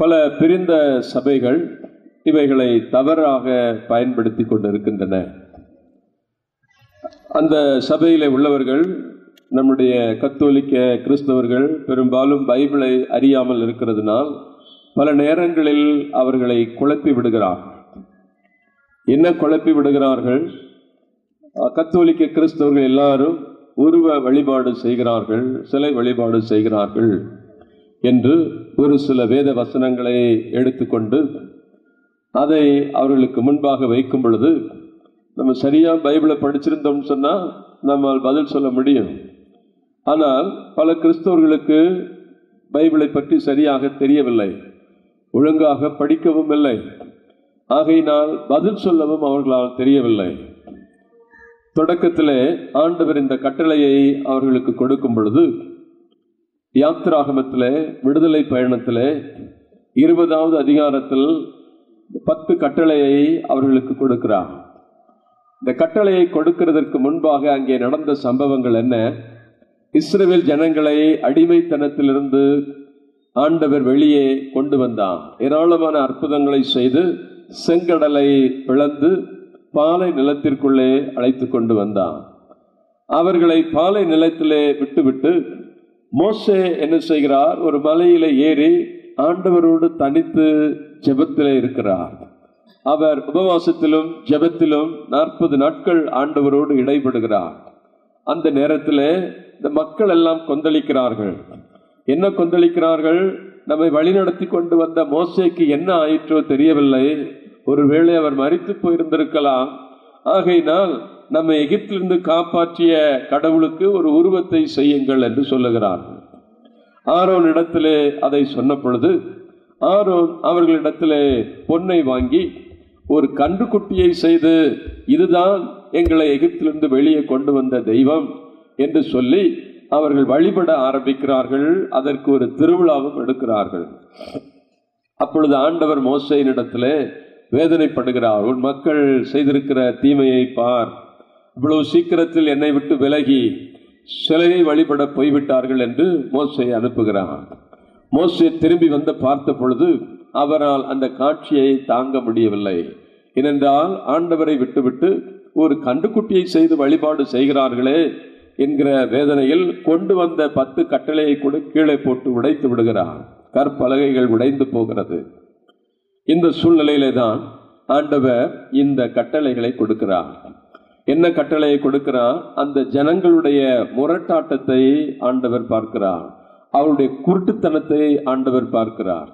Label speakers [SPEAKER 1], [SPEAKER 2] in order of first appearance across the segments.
[SPEAKER 1] பல பிரிந்த சபைகள் இவைகளை தவறாக பயன்படுத்தி கொண்டிருக்கின்றன. அந்த சபையில் உள்ளவர்கள் நம்முடைய கத்தோலிக்க கிறிஸ்தவர்கள் பெரும்பாலும் பைபிளை அறியாமல் இருக்கிறதுனால் பல நேரங்களில் அவர்களை குழப்பி விடுகிறார். என்ன குழப்பி விடுகிறார்கள்? கத்தோலிக்க கிறிஸ்தவர்கள் எல்லாரும் உருவ வழிபாடு செய்கிறார்கள் சிலை வழிபாடு செய்கிறார்கள். என்று ஒரு சில வேத வசனங்களை எடுத்துக்கொண்டு அதை அவர்களுக்கு முன்பாக வைக்கும் பொழுது நம்ம சரியாக பைபிளை படிச்சிருந்தோம்னு சொன்னால் நம்மால் பதில் சொல்ல முடியும். ஆனால் பல கிறிஸ்தவர்களுக்கு பைபிளை பற்றி சரியாக தெரியவில்லை. ஒழுங்காக படிக்கவும் இல்லை. ஆகையினால் பதில் சொல்லவும் அவர்களால் தெரியவில்லை. தொடக்கத்திலே ஆண்டவர் இந்த கட்டளையை அவர்களுக்கு கொடுக்கும் பொழுது யாத்திராகமத்தில் விடுதலை பயணத்தில் இருபதாவது அதிகாரத்தில் பத்து கட்டளையை அவர்களுக்கு கொடுக்கிறார். இந்த கட்டளையை கொடுக்கிறதற்கு முன்பாக அங்கே நடந்த சம்பவங்கள் என்ன? இஸ்ரேல் ஜனங்களை அடிமைத்தனத்திலிருந்து ஆண்டவர் வெளியே கொண்டு வந்தார் ஏராளமான அற்புதங்களை செய்து செங்கடலை பிளந்து பாலை நிலத்திற்குள்ளே அழைத்து கொண்டு வந்தான். அவர்களை பாலை நிலத்திலே விட்டுவிட்டு மோசே என்ன செய்கிறார்? ஒரு மலையில ஏறி ஆண்டவரோடு தனித்து ஜெபத்தில் இருக்கிறார். அவர் உபவாசத்திலும் ஜெபத்திலும் நாற்பது நாட்கள் ஆண்டவரோடு இடைபடுகிறார். அந்த நேரத்தில் இந்த மக்கள் எல்லாம் கொந்தளிக்கிறார்கள். என்ன கொந்தளிக்கிறார்கள்? நம்மை வழிநடத்தி கொண்டு வந்த மோசேக்கு என்ன ஆயிற்றோ தெரியவில்லை. ஒருவேளை அவர் மறித்து போயிருந்திருக்கலாம். ஆகையினால் நம்ம எகிப்திலிருந்து காப்பாற்றிய கடவுளுக்கு ஒரு உருவத்தை செய்யுங்கள் என்று சொல்லுகிறார்கள் ஆரோன் இடத்திலே அதை சொன்ன பொழுது ஆரோன் அவர்களிடத்திலே பொன்னை வாங்கி ஒரு கன்றுக்குட்டியை செய்து இதுதான் எங்களை எகிப்திலிருந்து வெளியே கொண்டு வந்த தெய்வம் என்று சொல்லி அவர்கள் வழிபட ஆரம்பிக்கிறார்கள். அதற்கு ஒரு திருவிழாவும் எடுக்கிறார்கள். அப்பொழுது ஆண்டவர் மோசையினிடத்திலே வேதனைப்படுகிறார். உன் மக்கள் செய்திருக்கிற தீமையை பார். இவ்வளவு சீக்கிரத்தில் என்னை விட்டு விலகி சிலையை வழிபட போய்விட்டார்கள் என்று மோசை அனுப்புகிறான். மோசை திரும்பி வந்து பார்த்த பொழுது அவரால் அந்த காட்சியை தாங்க முடியவில்லை. ஏனென்றால் ஆண்டவரை விட்டுவிட்டு ஒரு கண்டுக்குட்டியை செய்து வழிபாடு செய்கிறார்களே என்கிற வேதனையில் கொண்டு வந்த பத்து கட்டளையை கூட கீழே போட்டு உடைத்து விடுகிறான். கற்பலகைகள் உடைந்து போகிறது. இந்த சூழ்நிலையிலே தான் ஆண்டவர் இந்த கட்டளைகளை கொடுக்கிறார். என்ன கட்டளையை கொடுக்கிறார் அந்த ஜனங்களுடைய முரட்டாட்டத்தை ஆண்டவர் பார்க்கிறார். அவருடைய குருட்டுத்தனத்தை ஆண்டவர் பார்க்கிறார்.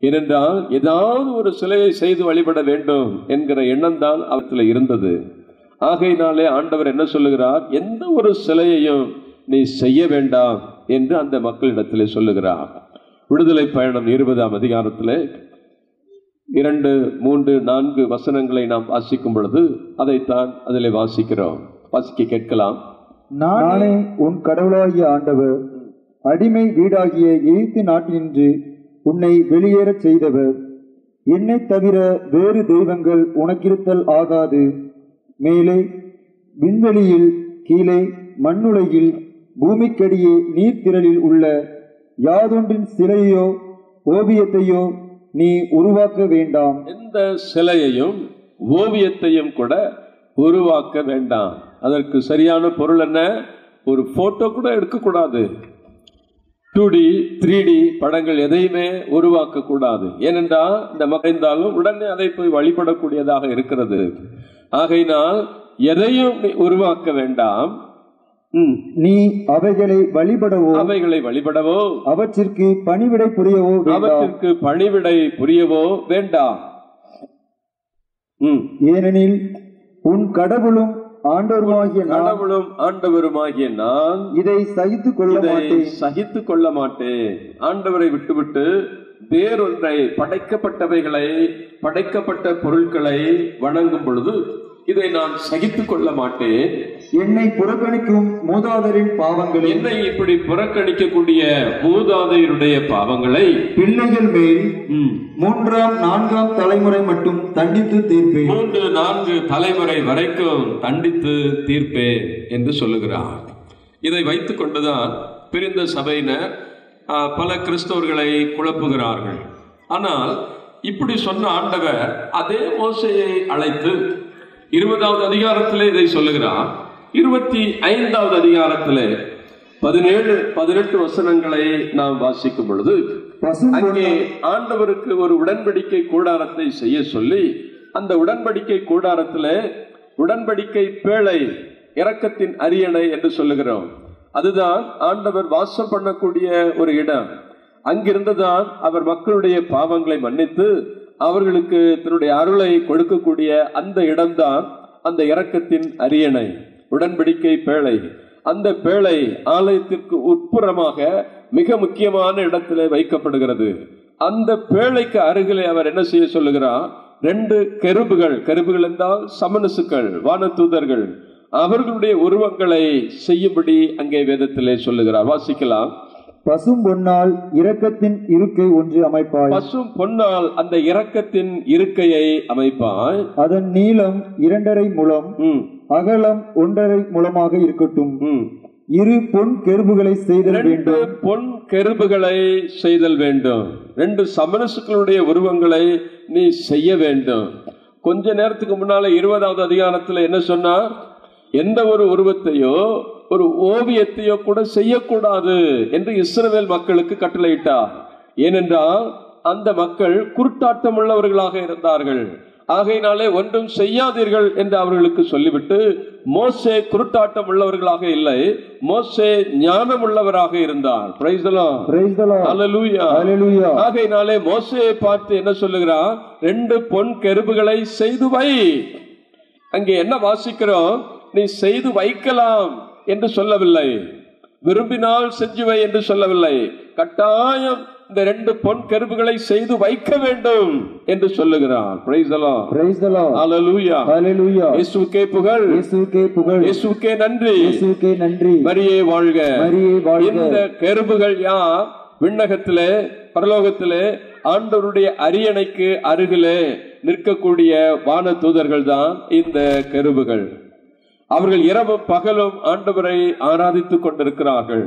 [SPEAKER 1] ஏனென்றால் ஏதாவது ஒரு சிலையை செய்து வழிபட வேண்டும் என்கிற எண்ணம் தான் அவற்றில் இருந்தது. ஆகையினாலே ஆண்டவர் என்ன சொல்லுகிறார்? எந்த ஒரு சிலையையும் நீ செய்ய வேண்டாம் என்று அந்த மக்களிடத்திலே சொல்லுகிறார். விடுதலை பயணம் இருபதாம் அதிகாரத்திலே இரண்டு மூன்று நான்கு வசனங்களை நாம் வாசிக்கும் பொழுது அதைத்தான் அதிலே வாசிக்கிறோம். வாசிக்க கேட்கலாம்.
[SPEAKER 2] நானே உன் கடவுளாகிய ஆண்டவர் அடிமை வீடாகிய எகிப்து நாட்டினின்று உன்னை வெளியேறச் செய்தவர். என்னைத் தவிர வேறு தெய்வங்கள் உனக்கிருத்தல் ஆகாது. மேலே விண்வெளியில் கீழே மண்ணுலகில் பூமிக்கடியே நீர்த்திரளில் உள்ள யாதொன்றின் சிலையோ ஓவியத்தையோ நீ உருவாக்க வேண்டாம்.
[SPEAKER 1] எந்த சிலையையும் ஓவியத்தையும் கூட உருவாக்க வேண்டாம். அதற்கு சரியான பொருள் என்ன? ஒரு போட்டோ கூட எடுக்கக்கூடாது. டூ டி த்ரீ டி படங்கள் எதையுமே உருவாக்க கூடாது ஏனென்றால் இந்த மறைந்தாலும் உடனே அதை போய் வழிபடக்கூடியதாக இருக்கிறது. ஆகையினால் எதையும் உருவாக்க வேண்டாம்.
[SPEAKER 2] நீ அவைகளை வழிபடவோ
[SPEAKER 1] அவைகளை வழிபடவோ
[SPEAKER 2] அவற்றிற்கு பணிவிடை புரியவோ
[SPEAKER 1] அவற்றிற்கு பணிவிடை புரியவோ வேண்டாம்
[SPEAKER 2] ஏனெனில் உன் கடவுளும் ஆண்டவருமாகிய நான்
[SPEAKER 1] கடவுளும் ஆண்டவருமாகிய நான்
[SPEAKER 2] இதை சகித்துக் கொள்ள மாட்டேன்.
[SPEAKER 1] சகித்துக் கொள்ள மாட்டேன். ஆண்டவரை விட்டுவிட்டு வேறொன்றை படைக்கப்பட்டவைகளை படைக்கப்பட்ட பொருட்களை வணங்கும் பொழுது இதை நான் சகித்துக் கொள்ள மாட்டேன்.
[SPEAKER 2] என்னை புறக்கணிக்கும் மூதாதரின் பாவங்களை
[SPEAKER 1] என்னை இப்படி புறக்கணிக்கக்கூடிய மூதாதையருடைய பாவங்களை
[SPEAKER 2] பிள்ளைகள் மேல் மூன்றாம் நான்காம் தலைமுறை மட்டும் தண்டித்து தீர்ப்பேன்.
[SPEAKER 1] மூன்று நான்கு தலைமுறை வரைக்கும் தண்டித்து தீர்ப்பேன் என்று சொல்லுகிறார். இதை வைத்துக் கொண்டுதான் பிரிந்த சபையினர் பல கிறிஸ்தவர்களை குழப்புகிறார்கள். ஆனால் இப்படி சொன்ன ஆண்டவர் அதே மோசையை அழைத்து இருபதாவது அதிகாரத்திலே இதை சொல்லுகிறார். இருபத்தி ஐந்தாவது அதிகாரத்திலே பதினேழு பதினெட்டு வசனங்களை நாம் வாசிக்கும் பொழுது அங்கே ஆண்டவருக்கு ஒரு உடன்படிக்கை கூடாரத்தை செய்ய சொல்லி அந்த உடன்படிக்கை கூடாரத்தில் உடன்படிக்கை பேழை இறக்கத்தின் அரியணை என்று சொல்லுகிறோம். அதுதான் ஆண்டவர் வாசம் பண்ணக்கூடிய ஒரு இடம். அங்கிருந்துதான் அவர் மக்களுடைய பாவங்களை மன்னித்து அவர்களுக்கு தன்னுடைய அருளை கொடுக்கக்கூடிய அந்த இடம்தான் அந்த இறக்கத்தின் அரியணை. உடன்படிக்கை பேழை. அந்த பேழை ஆலயத்திற்கு உட்புறமாக மிக முக்கியமான இடத்திலே வைக்கப்படுகிறது. அந்த பேழைக்கு அருகிலே அவர் என்ன செய்ய சொல்லுகிறார்? ரெண்டு கெருபுகள். கெருபுகள் என்றால் சமனசுக்கள் வானதூதர்கள். அவர்களுடைய உருவங்களை செய்யும்படி அங்கே வேதத்திலே சொல்லுகிறார். வாசிக்கலாம்.
[SPEAKER 2] பசும் பொன்னால் இரக்கத்தின் இருக்கை ஒன்று அமைப்பாய்.
[SPEAKER 1] பசும் பொன்னால் அந்த இரக்கத்தின் இருக்கையை அமைப்பாய்.
[SPEAKER 2] அதன் நீளம் இரண்டரை முழம். அகலம் ஒன்றரை முழமாக இருக்கட்டும். இரு பொன் கெருபுகளை செய்தல் வேண்டும்.
[SPEAKER 1] பொன் கெருபுகளை செய்தல் வேண்டும். ரெண்டு சமணசுக்களுடைய உருவங்களை நீ செய்ய வேண்டும். கொஞ்ச நேரத்துக்கு முன்னால இருபதாவது அதிகாரத்துல என்ன சொன்னார்? எந்த ஒரு உருவத்தையோ ஒரு ஓவியத்தையோ கூட செய்யக்கூடாது என்று இஸ்ரவேல் மக்களுக்கு கட்டளையிட்டார். ஏனென்றால் அந்த மக்கள் குருட்டாட்டம் உள்ளவர்களாக இருந்தார்கள். ஆகையினாலே ஒன்றும் செய்யாதீர்கள் என்று அவர்களுக்கு சொல்லிவிட்டு மோசே குருட்டாட்டம் உள்ளவர்களாக இல்லை மோசே ஞானம் உள்ளவராக இருந்தார். ஆகையினாலே மோசையை பார்த்து என்ன சொல்லுகிறார் ரெண்டு பொன் கெருபுகளை செய்து வை. அங்கே என்ன வாசிக்கிறோம்? நீ செய்து வைக்கலாம் என்று சொல்லவில்லை. விரும்பினால் செஞ்சு வை என்று சொல்லவில்லை. கட்டாயம் இந்த ரெண்டு பொன் கருவுகளை செய்து வைக்க வேண்டும் என்று சொல்லுகிறார் Praise the Lord.
[SPEAKER 2] Praise the Lord.
[SPEAKER 1] Hallelujah.
[SPEAKER 2] Hallelujah.
[SPEAKER 1] இயேசுவுக்கே புகழ்
[SPEAKER 2] இயேசுவுக்கே புகழ்
[SPEAKER 1] இயேசுவுக்கே நன்றி
[SPEAKER 2] இயேசுவுக்கே நன்றி
[SPEAKER 1] மரியே வாழ்க
[SPEAKER 2] மரியே வாழ்க.
[SPEAKER 1] இந்த கெருபுகள் யார் விண்ணகத்திலே பரலோகத்திலே ஆண்டவருடைய அரியணைக்கு அருகிலே நிற்கக்கூடிய வான தூதர்கள் தான் இந்த கெருபுகள் அவர்கள் இரவும் பகலும் ஆண்டவரை ஆராதித்துக் கொண்டிருக்கிறார்கள்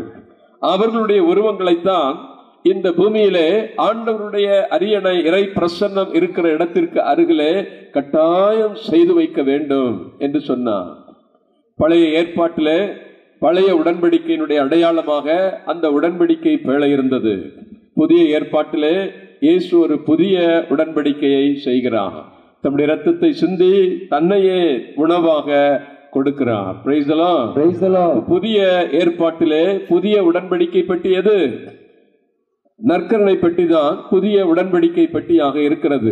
[SPEAKER 1] அவர்களுடைய உருவங்களைத்தான் இந்த பூமியிலே ஆண்டவருடைய அரியணை இறை பிரசன்னம் இருக்கிற இடத்திற்கு அருகிலே கட்டாயம் செய்து வைக்க வேண்டும் என்று சொன்னார். பழைய ஏற்பாட்டிலே பழைய உடன்படிக்கையினுடைய அடையாளமாக அந்த உடன்படிக்கை பேழை இருந்தது. புதிய ஏற்பாட்டிலே இயேசு ஒரு புதிய உடன்படிக்கையை செய்கிறார். தம்முடைய ரத்தத்தை சிந்தி தன்னையே உணவாக கொடுக்கிறார். புதிய ஏற்பாட்டிலே புதிய உடன்படிக்கை எது நற்கரணை பெட்டி தான் புதிய உடன்படிக்கை பெட்டியாக இருக்கிறது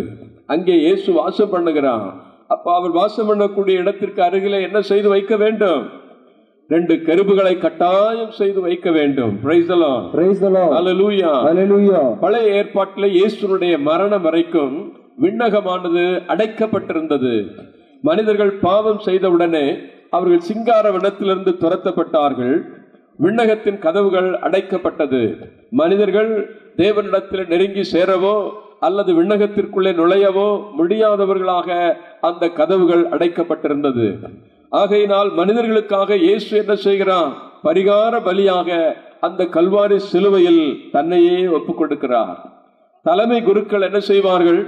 [SPEAKER 1] அங்கே இயேசு வாசம் பண்ணுகிறார் அப்ப அவர் வாசம் பண்ணக்கூடிய இடத்திற்கு அருகிலே என்ன செய்து வைக்க வேண்டும் ரெண்டு கருபுகளை கட்டாயம் செய்து வைக்க வேண்டும் Praise the Lord.
[SPEAKER 2] Praise the Lord.
[SPEAKER 1] Hallelujah.
[SPEAKER 2] Hallelujah.
[SPEAKER 1] பழைய ஏற்பாட்டில் இயேசுனுடைய மரணம் வரைக்கும் விண்ணகமானது அடைக்கப்பட்டிருந்தது மனிதர்கள் பாவம் செய்தவுடனே அவர்கள் சிங்கார வனத்திலிருந்து துரத்தப்பட்டார்கள் விண்ணகத்தின் கதவுகள் அடைக்கப்பட்டது. மனிதர்கள் தேவனிடத்தில் நெருங்கி சேரவோ அல்லது விண்ணகத்திற்குள்ளே நுழையவோ முடியாதவர்களாக அந்த கதவுகள் அடைக்கப்பட்டிருந்தது. ஆகையினால் மனிதர்களுக்காக இயேசு என்ன செய்கிறான் பரிகார பலியாக அந்த கல்வாரி சிலுவையில் தன்னையே ஒப்புக் கொடுக்கிறார் தலைமை குருக்கள் என்ன செய்வார்கள்?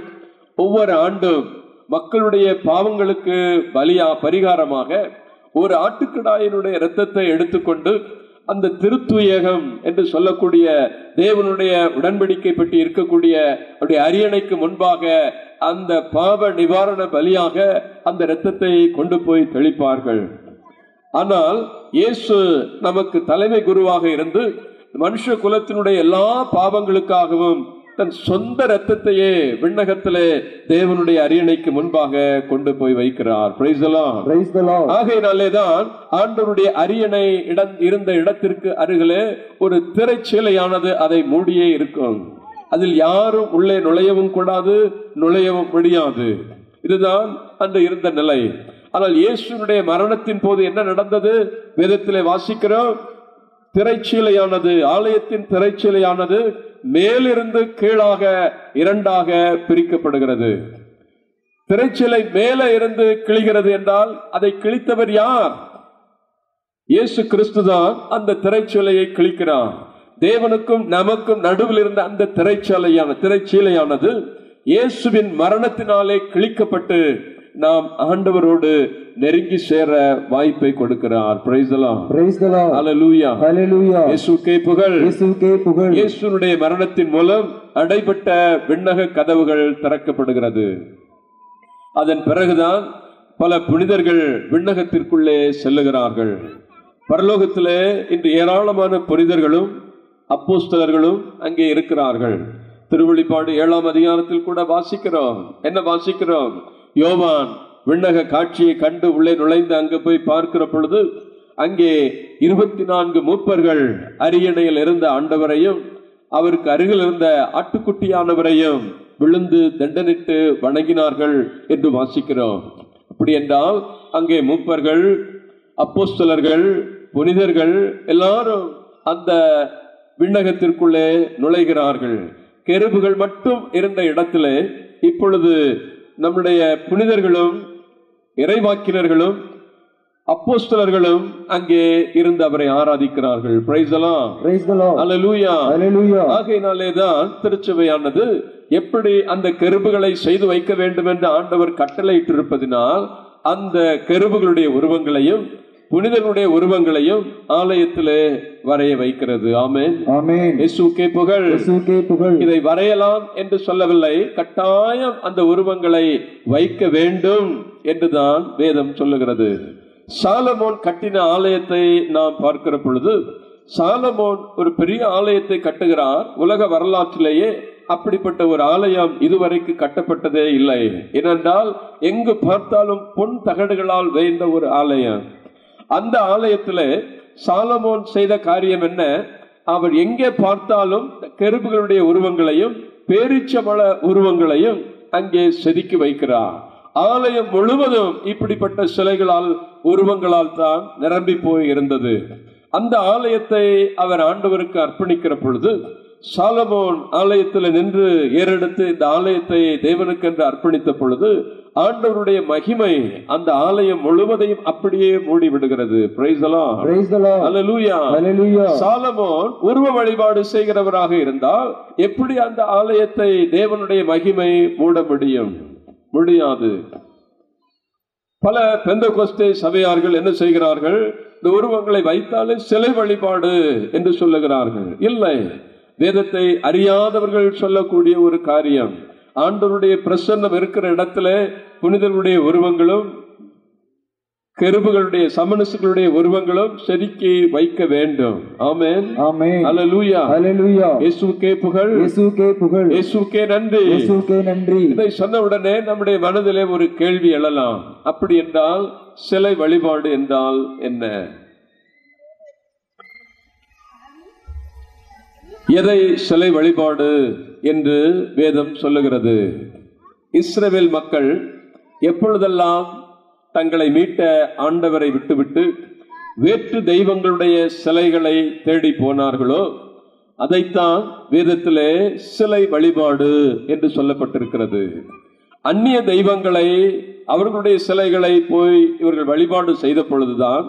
[SPEAKER 1] ஒவ்வொரு ஆண்டும் மக்களுடைய பாவங்களுக்கு பலியா பரிகாரமாக ஒரு ஆட்டுக்கடாயினுடைய இரத்தத்தை எடுத்துக்கொண்டு அந்த திருத்துயகம் என்று சொல்லக்கூடிய தேவனுடைய உடன்படிக்கை பற்றி இருக்கக்கூடிய அவருடைய அரியணைக்கு முன்பாக அந்த பாவ நிவாரண பலியாக அந்த இரத்தத்தை கொண்டு போய் தெளிப்பார்கள். ஆனால் இயேசு நமக்கு தலைமை குருவாக இருந்து மனுஷ குலத்தினுடைய எல்லா பாவங்களுக்காகவும் தன் சொந்த இரத்தத்தையே விண்ணகத்திலே தேவனுடைய அரியணைக்கு முன்பாக கொண்டு போய் வைக்கிறார். Praise the Lord.
[SPEAKER 2] Praise the Lord.
[SPEAKER 1] ஆகையினாலேதான் ஆண்டவருடைய அரியணை இடம் இருந்த இடத்திற்கு அருகிலே ஒரு திரைச்சீலையானது அதை மூடியே இருக்கும். அதில் யாரும் உள்ளே நுழையவும் கூடாது நுழையவும் முடியாது. இதுதான் அன்று இருந்த நிலை. ஆனால் இயேசுனுடைய மரணத்தின் போது என்ன நடந்தது? வேதத்திலே வாசிக்கிறோம். திரைச்சீலையானது ஆலயத்தின் திரைச்சீலையானது மேலிருந்து கீழாக இரண்டாக பிரிக்கப்படுகிறது. திரைச்சிலை மேலே இருந்து கிழிகிறது என்றால் அதை கிழித்தவர் யார்? இயேசு கிறிஸ்துதான் அந்த திரைச்சீலையை கிழிக்கிறார். தேவனுக்கும் நமக்கும் நடுவில் இருந்த அந்த திரைச்சாலையான திரைச்சீலையானது இயேசுவின் மரணத்தினாலே கிழிக்கப்பட்டு நாம் ஆண்டவரோடு நெருங்கி சேர வாய்ப்பை கொடுக்கிறார். Praise
[SPEAKER 2] Lord.
[SPEAKER 1] ஹalleluya
[SPEAKER 2] Hallelujah.
[SPEAKER 1] இயேசுக்கே புகழ்.
[SPEAKER 2] இயேசுவுக்கே புகழ்.
[SPEAKER 1] இயேசுனுடைய மரணத்தின் மூலம் அடைபட்ட விண்ணக கதவுகள் திறக்கப்படுகிறது. அதன் பிறகுதான் பல புனிதர்கள் விண்ணகத்திற்குள்ளே செல்லுகிறார்கள். பரலோகத்திலே இன்று ஏராளமான புனிதர்களும் அப்போஸ்தலர்களும் அங்கே இருக்கிறார்கள். திருவெளிப்பாடு ஏழாம் அதிகாரத்தில் கூட வாசிக்கிறோம். என்ன வாசிக்கிறோம்? யோவான் விண்ணக காட்சியை கண்டு உள்ளே நுழைந்து அங்கு போய் பார்க்கிற பொழுது அங்கே இருபத்தி நான்கு மூப்பர்கள் அரியணையில் இருந்த ஆண்டவரையும் அவருக்கு அருகில் இருந்த ஆட்டுக்குட்டியானவரையும் விழுந்து தண்டனிட்டு வணங்கினார்கள் என்று வாசிக்கிறோம். அப்படி என்றால் அங்கே மூப்பர்கள் அப்போஸ்தலர்கள் புனிதர்கள் எல்லாரும் அந்த விண்ணகத்திற்குள்ளே நுழைகிறார்கள். கெருபுகள் மட்டும் இருந்த இடத்திலே இப்பொழுது நம்முடைய புனிதர்களும் இறைவாக்கினர்களும் அப்போஸ்தலர்களும் அங்கே இருந்து அவரை ஆராதிக்கிறார்கள். ஆகையினாலேதான் திருச்சபையானது எப்படி அந்த கெருபுகளை செய்து வைக்க வேண்டும் என்று ஆண்டவர் கட்டளையிட்டிருப்பதினால் அந்த கெருபுகளுடைய உருவங்களையும் புனிதர்களுடைய உருவங்களையும் ஆலயத்திலே வரைய வைக்கிறது. ஆமென்.
[SPEAKER 2] Amen.
[SPEAKER 1] இயேசுக்கே புகழ்.
[SPEAKER 2] இயேசுவுக்கே புகழ்.
[SPEAKER 1] இதை வரையலாம் என்று சொல்லவில்லை. கட்டாயம் அந்த உருவங்களை வைக்க வேண்டும் என்றுதான் வேதம் சொல்லுகிறது. சாலமோன் கட்டின ஆலயத்தை நாம் பார்க்கிற பொழுது சாலமோன் ஒரு பெரிய ஆலயத்தை கட்டுகிறார். உலக வரலாற்றிலேயே அப்படிப்பட்ட ஒரு ஆலயம் இதுவரைக்கு கட்டப்பட்டதே இல்லை. ஏனென்றால் எங்கு பார்த்தாலும் பொன் தகடுகளால் வேந்த ஒரு ஆலயம். அந்த ஆலயத்தில் சாலமோன் செய்த காரியம் என்ன? அவர் எங்கே பார்த்தாலும் கெருபுகளுடைய உருவங்களையும் பேரிச்சமள உருவங்களையும் அங்கே செதுக்கி வைக்கிறார். ஆலயம் முழுவதும் இப்படிப்பட்ட சிலைகளால் உருவங்களால் தான் நிரம்பி போய் இருந்தது அந்த ஆலயத்தை அவர் ஆண்டவருக்கு அர்ப்பணிக்கிற பொழுது சாலமோன் ஆலயத்தில் நின்று ஏறெடுத்து இந்த ஆலயத்தை தேவனுக்கென்று அர்ப்பணித்த பொழுது ஆண்டவருடைய மகிமை அந்த ஆலயம் முழுவதையும் அப்படியே மூடி விடுகிறது. சாலமோன் உருவ வழிபாடு செய்கிறவராக இருந்தால் எப்படி அந்த ஆலயத்தை தேவனுடைய மகிமை மூட முடியும்? முடியாது. பல பெந்த கொஸ்தே சபையார்கள் என்ன செய்கிறார்கள்? இந்த உருவங்களை வைத்தாலே சிலை வழிபாடு என்று சொல்லுகிறார்கள். இல்லை. வேதத்தை அறியாதவர்கள் சொல்லக்கூடிய ஒரு காரியம். ஆண்டவருடைய பிரசன்னம் இருக்கிற இடத்துல புனிதர்களுடைய உருவங்களும் கெருபுகளுடைய சமனசுகளுடைய உருவங்களும் செதுக்கி வைக்க வேண்டும். ஆமென்.
[SPEAKER 2] Amen.
[SPEAKER 1] அல்லேலூயா
[SPEAKER 2] Hallelujah.
[SPEAKER 1] இயேசுவுக்கே புகழ்.
[SPEAKER 2] இயேசுவுக்கே புகழ்.
[SPEAKER 1] இயேசுவுக்கே நன்றி.
[SPEAKER 2] இயேசுவுக்கே நன்றி.
[SPEAKER 1] இதை சொன்ன உடனே நம்முடைய மனதிலே ஒரு கேள்வி எழலாம். அப்படி என்றால் சிலை வழிபாடு என்றால் என்ன? எதை சிலை வழிபாடு என்று வேதம் சொல்லுகிறது? இஸ்ரேல் மக்கள் எப்பொழுதெல்லாம் தங்களை மீட்ட ஆண்டவரை விட்டுவிட்டு வேற்று தெய்வங்களுடைய சிலைகளை தேடி போனார்களோ அதைத்தான் வேதத்திலே சிலை வழிபாடு என்று சொல்லப்பட்டிருக்கிறது. அந்நிய தெய்வங்களை அவர்களுடைய சிலைகளை போய் இவர்கள் வழிபாடு செய்த பொழுதுதான்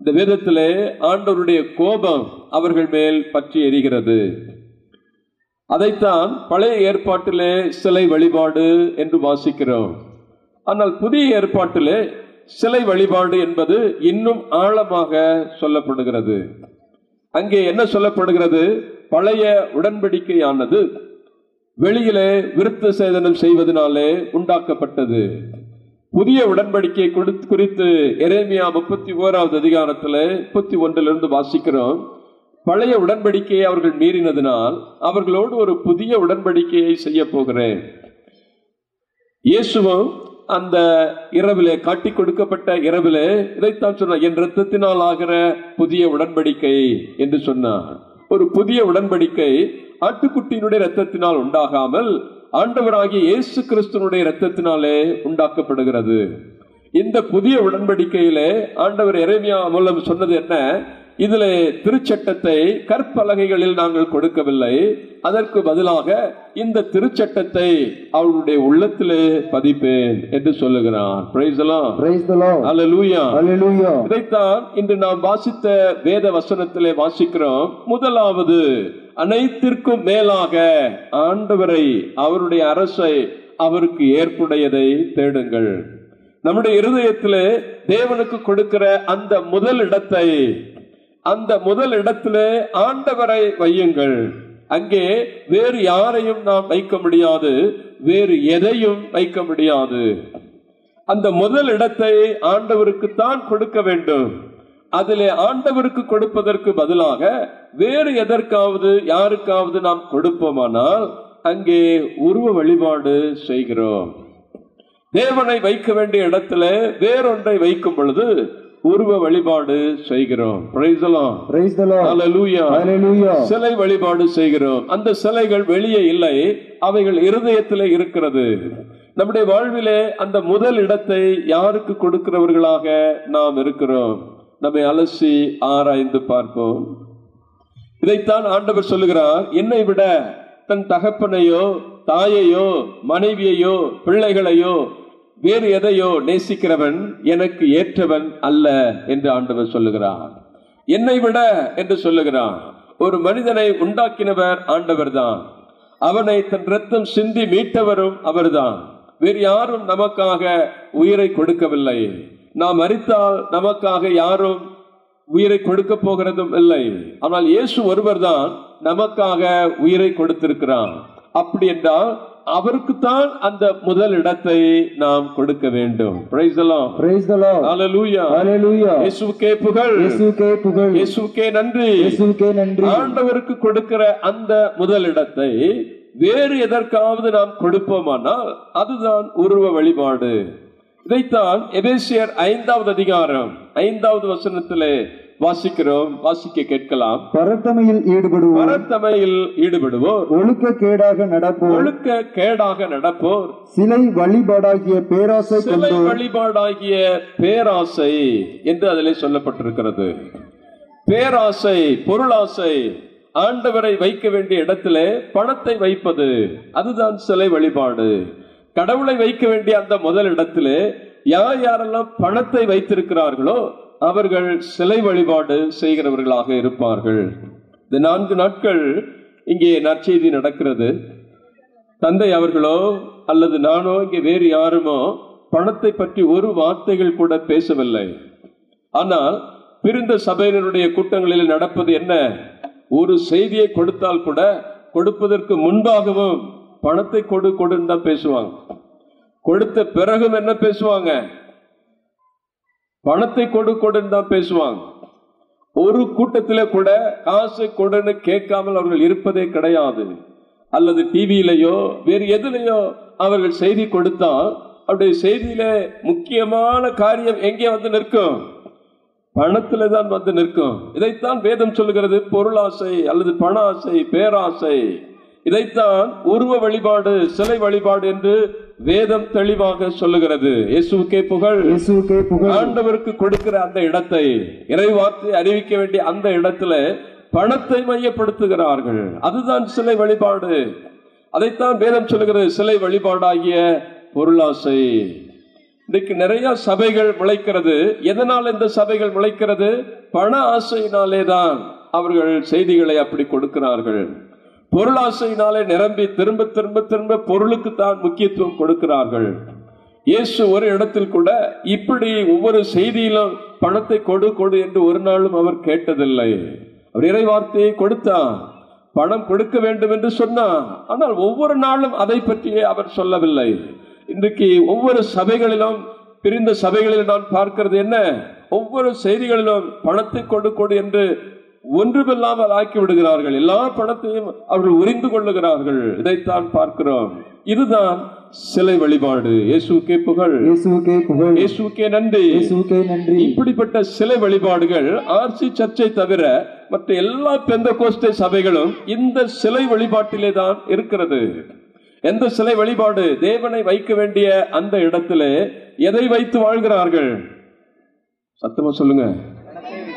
[SPEAKER 1] இந்த வேதத்திலே ஆண்டவருடைய கோபம் அவர்கள் மேல் பற்றி எரிகிறது. அதைத்தான் பழைய ஏற்பாட்டிலே சிலை வழிபாடு என்று வாசிக்கிறோம். ஆனால் புதிய ஏற்பாட்டிலே சிலை வழிபாடு என்பது இன்னும் ஆழமாக சொல்லப்படுகிறது. அங்கே என்ன சொல்லப்படுகிறது? பழைய உடன்படிக்கையானது வெளியிலே விருத்த சேதனம் செய்வதனாலே உண்டாக்கப்பட்டது. புதிய உடன்படிக்கை கொடுத்து- குறித்து எரேமியா முப்பத்தி ஓராவது அதிகாரத்தில் முப்பத்தி ஒன்றிலிருந்து வாசிக்கிறோம். பழைய உடன்படிக்கையை அவர்கள் மீறினதினால் அவர்களோடு ஒரு புதிய உடன்படிக்கையை செய்ய போகிறேன். இயேசுவும் அந்த இரவிலே காட்டி கொடுக்கப்பட்ட இரவிலே இதைத்தான் சொன்னார் என் ரத்தத்தினால் ஆகிற புதிய உடன்படிக்கை என்று சொன்னார். ஒரு புதிய உடன்படிக்கை ஆட்டுக்குட்டியினுடைய ரத்தத்தினால் உண்டாகாமல் ஆண்டவராகிய இயேசு கிறிஸ்துனுடைய ரத்தத்தினாலே உண்டாக்கப்படுகிறது. இந்த புதிய உடன்படிக்கையிலே ஆண்டவர் எரேமியா மூலம் சொன்னது என்ன? இதிலே திருச்சட்டத்தை கற்பலகைகளில் நாங்கள் கொடுக்கவில்லை. அதற்கு பதிலாக இந்த திருச்சட்டத்தை அவர்களுடைய உள்ளத்திலே பதிப்பேன் என்று. Hallelujah. இதைத்தான் இன்று நாம் வாசித்த வேத வசனத்திலே வாசிக்கிறோம். முதலாவது அனைத்திற்கும் மேலாக ஆண்டவரை அவருடைய அரசை அவருக்கு ஏற்புடையதை தேடுங்கள். நம்முடைய இருதயத்திலே தேவனுக்கு கொடுக்கிற அந்த முதல் இடத்தை அந்த முதல் இடத்திலே ஆண்டவரை வையுங்கள். அங்கே வேறு யாரையும் நாம் வைக்க முடியாது. வேறு எதையும் வைக்க முடியாது. அந்த முதல் இடத்தை ஆண்டவருக்கு தான் கொடுக்க வேண்டும். அதிலே ஆண்டவருக்கு கொடுப்பதற்கு பதிலாக வேறு எதற்காவது யாருக்காவது நாம் கொடுப்போமானால் அங்கே உருவ வழிபாடு செய்கிறோம். தேவனை வைக்க வேண்டிய இடத்துல வேறொன்றை வைக்கும் பொழுது உருவ வழிபாடு செய்கிறோம். சிலை வழிபாடு செய்கிறோம். அந்த சிலைகள் வெளியே இல்லை அவைகள் இருதயத்திலே இருக்கிறது. நம்முடைய வாழ்விலே அந்த முதல் இடத்தை யாருக்கு கொடுக்கிறவர்களாக நாம் இருக்கிறோம்? நம்மை அலசி ஆராய்ந்து பார்ப்போம். இதைத்தான் ஆண்டவர் சொல்லுகிறார். என்னை விட தன் தகப்பனையோ தாயையோ மனைவியையோ பிள்ளைகளையோ வேறு எதையோ நேசிக்கிறவன் எனக்கு ஏற்றவன் அல்ல என்று ஆண்டவர் சொல்லுகிறான் என்னை விட என்று சொல்லுகிறான் ஒரு மனிதனை உண்டாக்கினவர் ஆண்டவர்தான். அவனை தன் ரத்தம் சிந்தி மீட்டவரும் அவர்தான். வேறு யாரும் நமக்காக உயிரை கொடுக்கவில்லை. நாம் அறித்தால் நமக்காக யாரும் உயிரை கொடுக்க போகிறதும் இல்லை. ஆனால் இயேசு ஒருவர்தான் நமக்காக உயிரை கொடுத்திருக்கிறான் அப்படி என்றால் அவருக்குத்தான் அந்த முதல் இடத்தை நாம் கொடுக்க வேண்டும் Praise the Lord.
[SPEAKER 2] Praise the Lord.
[SPEAKER 1] Hallelujah.
[SPEAKER 2] Hallelujah.
[SPEAKER 1] இயேசுவுக்கே புகழ்
[SPEAKER 2] இயேசுவுக்கே புகழ்
[SPEAKER 1] இயேசுவுக்கே நன்றி
[SPEAKER 2] இயேசுவுக்கே நன்றி
[SPEAKER 1] ஆண்டவருக்கு கொடுக்கிற அந்த முதல் இடத்தை வேறு எதற்காவது நாம் கொடுப்போமானால் அதுதான் உருவ வழிபாடு இதைத்தான் எபேசியர் ஐந்தாவது அதிகாரம் ஐந்தாவது வசனத்திலே வாசிக்கிறோம் வாசிக்க கேட்கலாம்.
[SPEAKER 2] பரத்தமையில் ஈடுபடுவோர்.
[SPEAKER 1] பரத்தமையில் ஈடுபடுவோர்.
[SPEAKER 2] ஒழுக்க கேடாக நடப்போர்.
[SPEAKER 1] ஒழுக்க கேடாக நடப்போர்.
[SPEAKER 2] சிலை வழிபாடாகிய பேராசை
[SPEAKER 1] சிலை வழிபாடாகிய பேராசை என்று அதிலே சொல்லப்பட்டிருக்கிறது. பேராசை பொருளாசை ஆண்டவரை வைக்க வேண்டிய இடத்திலே பணத்தை வைப்பது அதுதான் சிலை வழிபாடு. கடவுளை வைக்க வேண்டிய அந்த முதல் இடத்திலே யார் யாரெல்லாம் பணத்தை வைத்திருக்கிறார்களோ அவர்கள் சிலை வழிபாடு செய்கிறவர்களாக இருப்பார்கள். இந்த நான்கு நாட்கள் இங்கே நற்செய்தி நடக்கிறது. தந்தை அவர்களோ அல்லது நானோ இங்கே வேறு யாருமோ பணத்தை பற்றி ஒரு வார்த்தைகள் கூட பேசவில்லை. ஆனால் பிரிந்த சபையினருடைய கூட்டங்களில் நடப்பது என்ன? ஒரு செய்தியை கொடுத்தால் கூட கொடுப்பதற்கு முன்பாகவும் பணத்தை கொடு கொடுன்னு தான் பேசுவாங்க. கொடுத்த பிறகும் என்ன பேசுவாங்க? பணத்தை கொடு கொடுன்னு தான் பேசுவாங்க. ஒரு கூட்டத்தில் கூட காசு கொடுன்னு கேட்காமல் அவர்கள் இருப்பதே கிடையாது. அல்லது டிவியிலையோ வேறு எதுலையோ அவர்கள் செய்தி கொடுத்தால் அவருடைய செய்தியில முக்கியமான காரியம் எங்கே வந்து நிற்கும்? பணத்துல தான் வந்து நிற்கும். இதைத்தான் வேதம் சொல்லுகிறது பொருளாசை அல்லது பண ஆசை பேராசை. இதைத்தான் உருவ வழிபாடு சிலை வழிபாடு என்று வேதம் தெளிவாக சொல்லுகிறது. இயேசுவுக்கே புகழ்.
[SPEAKER 2] இயேசுவுக்கே புகழ்.
[SPEAKER 1] ஆண்டவருக்கு கொடுக்கிற அந்த இடத்தை இறைவார்த்தை அறிவிக்க வேண்டிய அந்த இடத்துல பணத்தை மையப்படுத்துகிறார்கள். அதுதான் சிலை வழிபாடு. அதைத்தான் வேதம் சொல்லுகிறது சிலை வழிபாடாகிய பொருளாசை. இன்னைக்கு நிறைய சபைகள் முளைக்கிறது. எதனால் இந்த சபைகள் முளைக்கிறது? பண ஆசையினாலே தான் அவர்கள் செய்திகளை அப்படி கொடுக்கிறார்கள். பொருளாசையினாலே நிரம்பி திரும்ப திரும்ப திரும்ப பொருளுக்கு தான் முக்கியத்துவம் கொடுக்கிறார்கள். இயேசு ஒரு இடத்தில் கூட இப்படி ஒவ்வொரு செய்தியிலும் பணத்தை கொடு கொடு என்று ஒரு நாளும் அவர் கேட்டதில்லை. அவர் இறை வார்த்தையை பணம் கொடுக்க வேண்டும் என்று சொன்னார். ஆனால் ஒவ்வொரு நாளும் அதை பற்றியே அவர் சொல்லவில்லை. இன்றைக்கு ஒவ்வொரு சபைகளிலும் பிரிந்த சபைகளில் நான் பார்க்கிறது என்ன? ஒவ்வொரு செய்திகளிலும் பணத்தை கொடு கொடு என்று ஒன்றுமில்லாமல் ஆக்கி விடுகிறார்கள் எல்லா பணத்தையும் அவர்கள் உறிந்து கொள்ளுகிறார்கள். இதைத்தான் பார்க்கிறோம். இதுதான் சிலை வழிபாடு. இயேசுக்கே புகழ்.
[SPEAKER 2] இயேசுவுக்கே புகழ்.
[SPEAKER 1] இயேசுக்கே நன்றி.
[SPEAKER 2] இயேசுவுக்கே நன்றி.
[SPEAKER 1] இப்படிப்பட்ட சிலை வழிபாடுகள் ஆர்சி சர்ச்சை தவிர மற்ற எல்லா பெந்த கோஸ்டே சபைகளும் இந்த சிலை வழிபாட்டிலே தான் இருக்கிறது. எந்த சிலை வழிபாடு? தேவனை வைக்க வேண்டிய அந்த இடத்திலே எதை வைத்து வாழ்கிறார்கள்? சத்தமா சொல்லுங்க.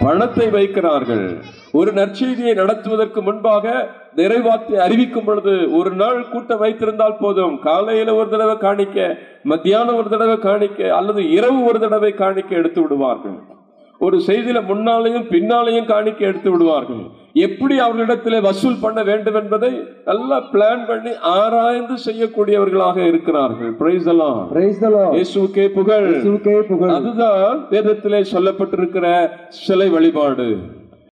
[SPEAKER 1] பணத்தை வைக்கிறார்கள். ஒரு நற்செய்தியை நடத்துவதற்கு முன்பாக நிறைவாத்தை அறிவிக்கும் பொழுது ஒரு நாள் கூட்டம் வைத்திருந்தால் போதும். காலையில ஒரு தடவை காணிக்க மத்தியானம் ஒரு தடவை காணிக்க அல்லது இரவு ஒரு தடவை காணிக்க எடுத்து விடுவார்கள். ஒரு செய்தியில முன்னாலேயும் பின்னாலேயும் காணிக்க எடுத்து விடுவார்கள். எப்படி அவர்களிடத்திலே வசூல் பண்ண வேண்டும் என்பதை நல்லா பிளான் பண்ணி ஆராய்ந்து செய்யக்கூடியவர்களாக இருக்கிறார்கள்.
[SPEAKER 3] பிரைஸ்
[SPEAKER 1] புகழ்.
[SPEAKER 3] இயேசுவுக்கே புகழ்.
[SPEAKER 1] அதுதான் வேதத்திலே சொல்லப்பட்டிருக்கிற சிலை வழிபாடு.